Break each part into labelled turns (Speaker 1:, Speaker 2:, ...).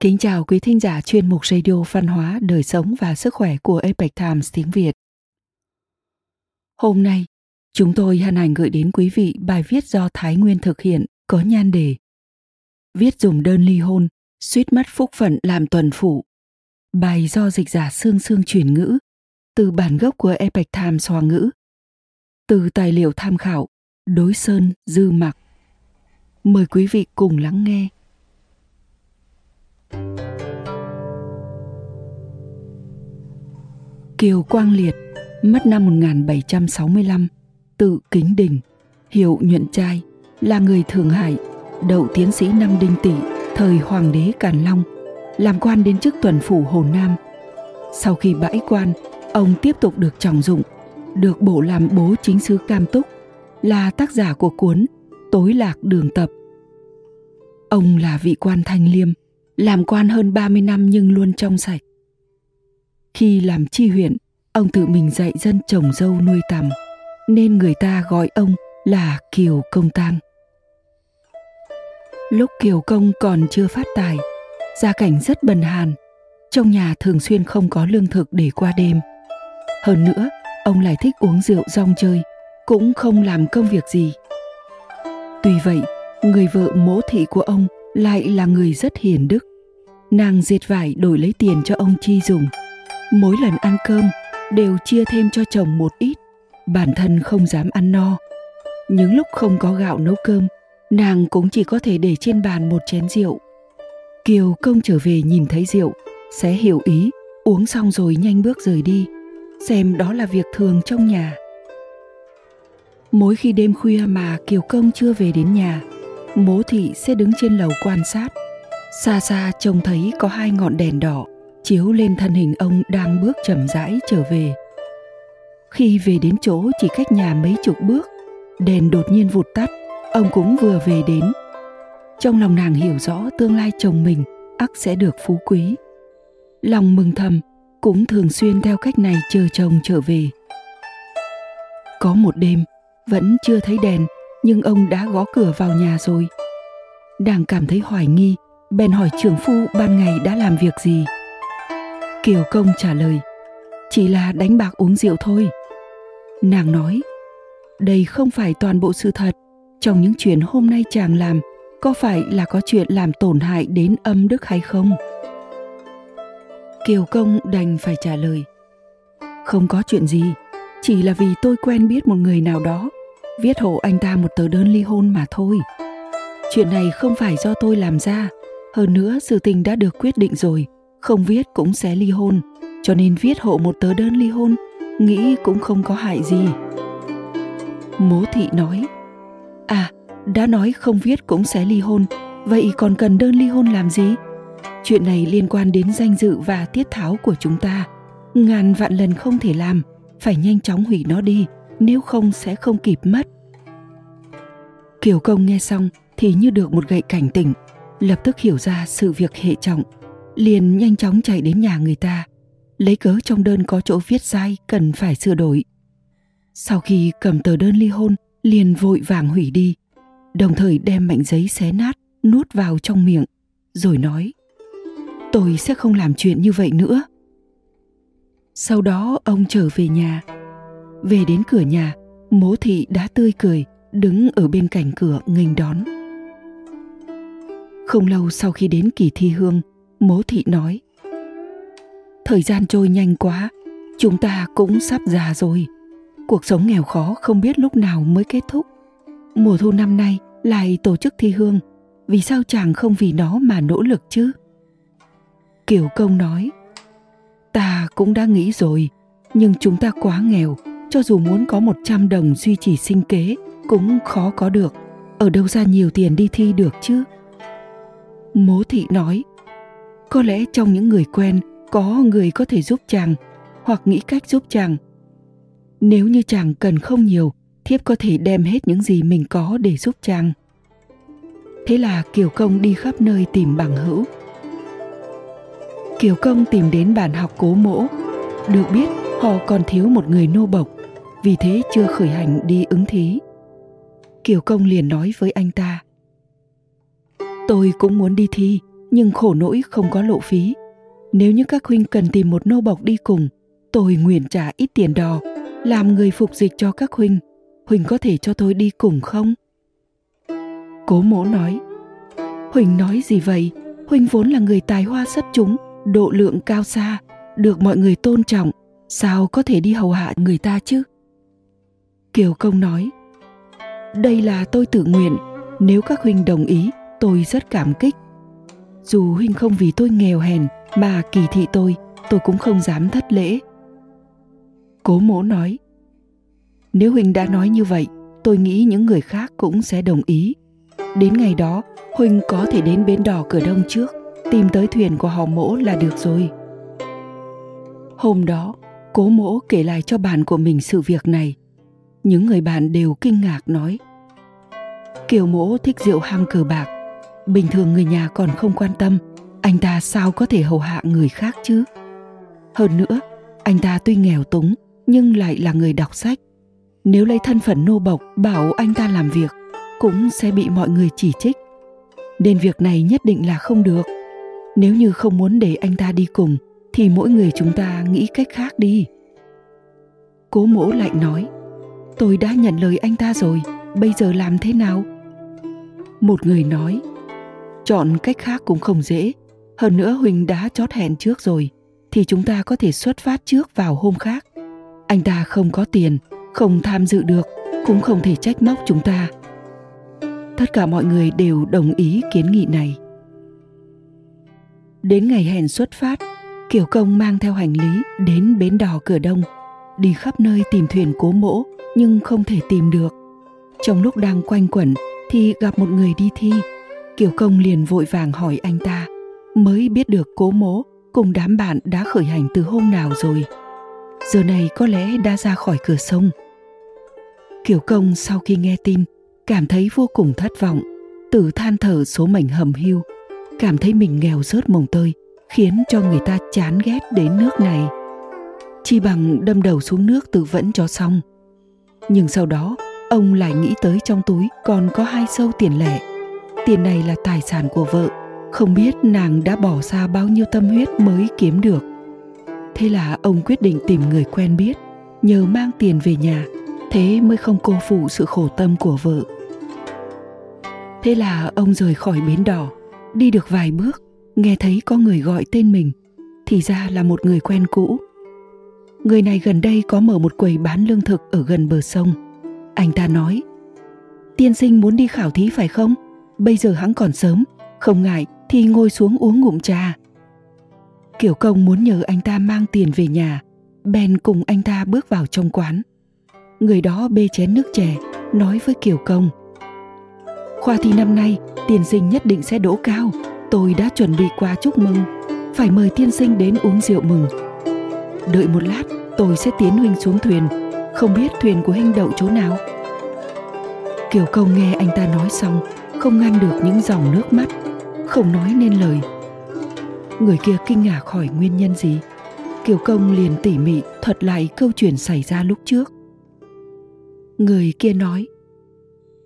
Speaker 1: Kính chào quý thính giả chuyên mục radio văn hóa, đời sống và sức khỏe của Epoch Times tiếng Việt. Hôm nay, chúng tôi hân hạnh gửi đến quý vị bài viết do Thái Nguyên thực hiện có nhan đề Viết dùng đơn ly hôn, suýt mất phúc phận làm tuần phụ. Bài do dịch giả Sương Sương chuyển ngữ từ bản gốc của Epoch Times Hoa ngữ. Từ tài liệu tham khảo Đối Sơn Dư Mặc. Mời quý vị cùng lắng nghe. Kiều Quang Liệt, mất năm 1765, tự Kính Đình, hiệu nhuận trai, là người Thường Hải, đậu tiến sĩ năm Đinh Tỵ, thời Hoàng đế Càn Long, làm quan đến chức tuần phủ Hồ Nam. Sau khi bãi quan, ông tiếp tục được trọng dụng, được bổ làm bố chính sứ Cam Túc, là tác giả của cuốn Tối lạc đường tập. Ông là vị quan thanh liêm, làm quan hơn 30 năm nhưng luôn trong sạch. Khi làm chi huyện, ông tự mình dạy dân trồng dâu nuôi tằm, nên người ta gọi ông là Kiều Công Tăng. Lúc Kiều Công còn chưa phát tài, gia cảnh rất bần hàn, trong nhà thường xuyên không có lương thực để qua đêm. Hơn nữa, ông lại thích uống rượu rong chơi, cũng không làm công việc gì. Tuy vậy, người vợ mỗ thị của ông lại là người rất hiền đức. Nàng dệt vải đổi lấy tiền cho ông chi dùng. Mỗi lần ăn cơm đều chia thêm cho chồng một ít, bản thân không dám ăn no. Những lúc không có gạo nấu cơm, nàng cũng chỉ có thể để trên bàn một chén rượu. Kiều công trở về nhìn thấy rượu, sẽ hiểu ý, uống xong rồi nhanh bước rời đi, xem đó là việc thường trong nhà. Mỗi khi đêm khuya mà Kiều công chưa về đến nhà, Mố thị sẽ đứng trên lầu quan sát. Xa xa trông thấy có hai ngọn đèn đỏ chiếu lên thân hình ông đang bước chậm rãi trở về. Khi về đến chỗ chỉ cách nhà mấy chục bước, đèn đột nhiên vụt tắt, ông cũng vừa về đến. Trong lòng nàng hiểu rõ tương lai chồng mình ắt sẽ được phú quý. Lòng mừng thầm, cũng thường xuyên theo cách này chờ chồng trở về. Có một đêm, vẫn chưa thấy đèn nhưng ông đã gõ cửa vào nhà rồi. Đang cảm thấy hoài nghi, bèn hỏi trưởng phu ban ngày đã làm việc gì. Kiều công trả lời, chỉ là đánh bạc uống rượu thôi. Nàng nói, đây không phải toàn bộ sự thật. Trong những chuyện hôm nay chàng làm, có phải là có chuyện làm tổn hại đến âm đức hay không? Kiều công đành phải trả lời, không có chuyện gì, chỉ là vì tôi quen biết một người nào đó viết hộ anh ta một tờ đơn ly hôn mà thôi. Chuyện này không phải do tôi làm ra. Hơn nữa, sự tình đã được quyết định rồi. Không viết cũng sẽ ly hôn. Cho nên viết hộ một tờ đơn ly hôn, nghĩ cũng không có hại gì. Mố thị nói à đã nói không viết cũng sẽ ly hôn. Vậy còn cần đơn ly hôn làm gì? Chuyện này liên quan đến danh dự và tiết tháo của chúng ta. Ngàn vạn lần không thể làm. Phải nhanh chóng hủy nó đi nếu không sẽ không kịp mất. Kiều công nghe xong thì như được một gậy cảnh tỉnh, lập tức hiểu ra sự việc hệ trọng, liền nhanh chóng chạy đến nhà người ta, lấy cớ trong đơn có chỗ viết sai cần phải sửa đổi. Sau khi cầm tờ đơn ly hôn, liền vội vàng hủy đi, đồng thời đem mảnh giấy xé nát, nuốt vào trong miệng, rồi nói, tôi sẽ không làm chuyện như vậy nữa. Sau đó, ông trở về nhà về đến cửa nhà, mố thị đã tươi cười, đứng ở bên cạnh cửa nghênh đón. Không lâu sau khi đến kỳ thi hương, mố thị nói Thời gian trôi nhanh quá, chúng ta cũng sắp già rồi. Cuộc sống nghèo khó không biết lúc nào mới kết thúc. Mùa thu năm nay lại tổ chức thi hương, vì sao chàng không vì nó mà nỗ lực chứ? Kiều công nói Ta cũng đã nghĩ rồi, nhưng chúng ta quá nghèo, cho dù muốn có 100 đồng duy trì sinh kế cũng khó có được. Ở đâu ra nhiều tiền đi thi được chứ? Mố thị nói, có lẽ trong những người quen có người có thể giúp chàng hoặc nghĩ cách giúp chàng. Nếu như chàng cần không nhiều, thiếp có thể đem hết những gì mình có để giúp chàng. Thế là Kiều Công đi khắp nơi tìm bằng hữu. Kiều Công tìm đến bản học cố mỗ. Được biết họ còn thiếu một người nô bộc vì thế chưa khởi hành đi ứng thí kiều công liền nói với anh ta tôi cũng muốn đi thi nhưng khổ nỗi không có lộ phí. Nếu như các huynh cần tìm một nô bộc đi cùng, tôi nguyện trả ít tiền đò, làm người phục dịch cho các huynh. Huynh có thể cho tôi đi cùng không? Cố mỗ nói, Huỳnh nói gì vậy? Huỳnh vốn là người tài hoa xuất chúng, độ lượng cao xa, được mọi người tôn trọng, sao có thể đi hầu hạ người ta chứ? Kiều Công nói, đây là tôi tự nguyện, nếu các huynh đồng ý, tôi rất cảm kích. Dù huynh không vì tôi nghèo hèn mà kỳ thị tôi, tôi cũng không dám thất lễ. Cố mỗ nói, nếu huynh đã nói như vậy, tôi nghĩ những người khác cũng sẽ đồng ý. Đến ngày đó, huynh có thể đến bến đỏ cửa đông trước, tìm tới thuyền của họ mỗ là được rồi. Hôm đó, cố mỗ kể lại cho bạn của mình sự việc này. Những người bạn đều kinh ngạc nói. Kiều mỗ thích rượu hang cờ bạc. Bình thường người nhà còn không quan tâm, anh ta sao có thể hầu hạ người khác chứ? Hơn nữa, anh ta tuy nghèo túng nhưng lại là người đọc sách. Nếu lấy thân phận nô bộc bảo anh ta làm việc, cũng sẽ bị mọi người chỉ trích. Nên việc này nhất định là không được. Nếu như không muốn để anh ta đi cùng, thì mỗi người chúng ta nghĩ cách khác đi. Cố mỗ lại nói, tôi đã nhận lời anh ta rồi, bây giờ làm thế nào? Một người nói, chọn cách khác cũng không dễ, hơn nữa Huỳnh đã chót hẹn trước rồi, thì chúng ta có thể xuất phát trước vào hôm khác. Anh ta không có tiền, không tham dự được, cũng không thể trách móc chúng ta. Tất cả mọi người đều đồng ý kiến nghị này. Đến ngày hẹn xuất phát, Kiều Công mang theo hành lý đến bến đò cửa đông, đi khắp nơi tìm thuyền cố mỗ nhưng không thể tìm được. Trong lúc đang quanh quẩn thì gặp một người đi thi. Kiều Công liền vội vàng hỏi anh ta, mới biết được cố mỗ cùng đám bạn đã khởi hành từ hôm nào rồi. Giờ này có lẽ đã ra khỏi cửa sông. Kiều Công sau khi nghe tin, cảm thấy vô cùng thất vọng, tự than thở số mảnh hầm hưu, cảm thấy mình nghèo rớt mồng tơi, khiến cho người ta chán ghét đến nước này. Chi bằng đâm đầu xuống nước tự vẫn cho xong. Nhưng sau đó, ông lại nghĩ tới trong túi còn có hai sâu tiền lẻ. Tiền này là tài sản của vợ, không biết nàng đã bỏ ra bao nhiêu tâm huyết mới kiếm được. Thế là ông quyết định tìm người quen biết, nhờ mang tiền về nhà, thế mới không cô phụ sự khổ tâm của vợ. Thế là ông rời khỏi bến đỏ, đi được vài bước, nghe thấy có người gọi tên mình, thì ra là một người quen cũ. Người này gần đây có mở một quầy bán lương thực ở gần bờ sông. Anh ta nói, tiên sinh muốn đi khảo thí phải không? Bây giờ hắn còn sớm, không ngại thì ngồi xuống uống ngụm trà. Kiểu công muốn nhờ anh ta mang tiền về nhà, bèn cùng anh ta bước vào trong quán. Người đó bê chén nước chè, nói với Kiều Công. Khoa thi năm nay, tiên sinh nhất định sẽ đỗ cao. Tôi đã chuẩn bị quà chúc mừng, phải mời tiên sinh đến uống rượu mừng. Đợi một lát, tôi sẽ tiến huynh xuống thuyền, không biết thuyền của huynh đậu chỗ nào. Kiều Công nghe anh ta nói xong, không ngăn được những dòng nước mắt, không nói nên lời. Người kia kinh ngạc hỏi nguyên nhân gì. Kiều Công liền tỉ mỉ thuật lại câu chuyện xảy ra lúc trước. Người kia nói,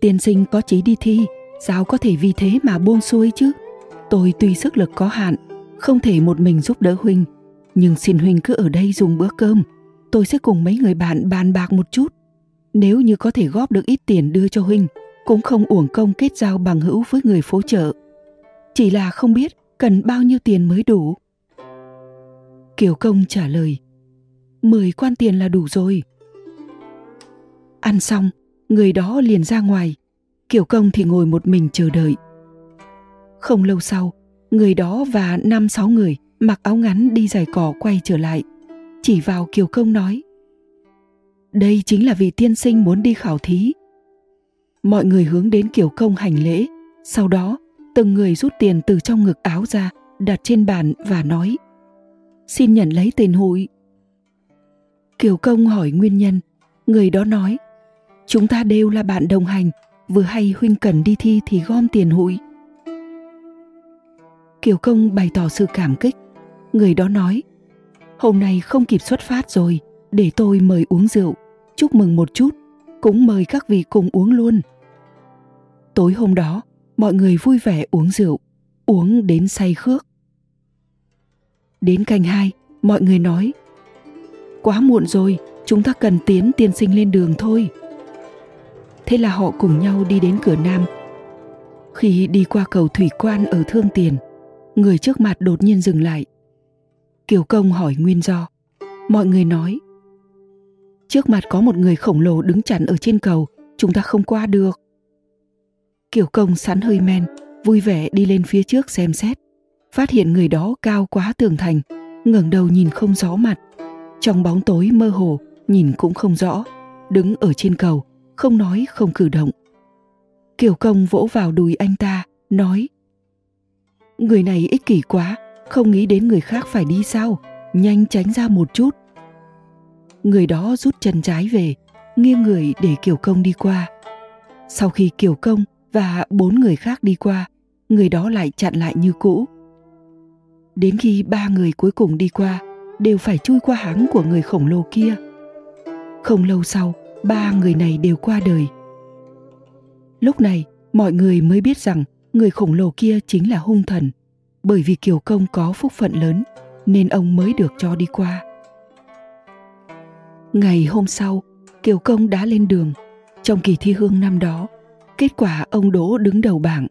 Speaker 1: tiên sinh có chí đi thi, sao có thể vì thế mà buông xuôi chứ? Tôi tuy sức lực có hạn, không thể một mình giúp đỡ huynh, nhưng xin huynh cứ ở đây dùng bữa cơm, tôi sẽ cùng mấy người bạn bàn bạc một chút. Nếu như có thể góp được ít tiền đưa cho huynh, cũng không uổng công kết giao bằng hữu với người phố chợ. Chỉ là không biết cần bao nhiêu tiền mới đủ. Kiều công trả lời, mười quan tiền là đủ rồi. Ăn xong, người đó liền ra ngoài, Kiều công thì ngồi một mình chờ đợi. Không lâu sau, người đó và năm sáu người mặc áo ngắn đi giày cỏ quay trở lại, chỉ vào Kiều công nói. Đây chính là vị tiên sinh muốn đi khảo thí. Mọi người hướng đến Kiều công hành lễ, sau đó từng người rút tiền từ trong ngực áo ra đặt trên bàn và nói. Xin nhận lấy tiền hụi. Kiều công hỏi nguyên nhân. Người đó nói chúng ta đều là bạn đồng hành vừa hay huynh cần đi thi thì gom tiền hụi. Kiều công bày tỏ sự cảm kích người đó nói hôm nay không kịp xuất phát rồi để tôi mời uống rượu chúc mừng một chút cũng mời các vị cùng uống luôn tối hôm đó mọi người vui vẻ uống rượu uống đến say khước. Đến canh hai, mọi người nói Quá muộn rồi, chúng ta cần tiến tiên sinh lên đường thôi. Thế là họ cùng nhau đi đến cửa nam. Khi đi qua cầu thủy quan ở Thương Tiền, người trước mặt đột nhiên dừng lại. Kiều Công hỏi nguyên do. Mọi người nói Trước mặt có một người khổng lồ đứng chắn ở trên cầu, chúng ta không qua được. Kiều Công sẵn hơi men, vui vẻ đi lên phía trước xem xét. Phát hiện người đó cao quá tường thành, ngẩng đầu nhìn không rõ mặt. Trong bóng tối mơ hồ, nhìn cũng không rõ, đứng ở trên cầu, không nói không cử động. Kiều Công vỗ vào đùi anh ta, nói Người này ích kỷ quá, không nghĩ đến người khác phải đi sao, nhanh tránh ra một chút. Người đó rút chân trái về, nghiêng người để Kiều Công đi qua. Sau khi Kiều Công và bốn người khác đi qua, người đó lại chặn lại như cũ. Đến khi ba người cuối cùng đi qua, đều phải chui qua háng của người khổng lồ kia. Không lâu sau, ba người này đều qua đời. Lúc này, mọi người mới biết rằng người khổng lồ kia chính là hung thần, bởi vì Kiều Công có phúc phận lớn nên ông mới được cho đi qua. Ngày hôm sau, Kiều Công đã lên đường. Trong kỳ thi hương năm đó, kết quả ông đỗ đứng đầu bảng.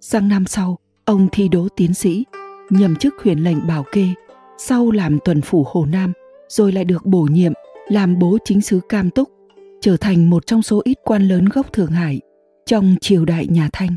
Speaker 1: Sang năm sau, ông thi đỗ tiến sĩ, nhậm chức huyền lệnh bảo kê, sau làm tuần phủ Hồ Nam, rồi lại được bổ nhiệm làm bố chính sứ Cam Túc, trở thành một trong số ít quan lớn gốc Thượng Hải trong triều đại nhà Thanh.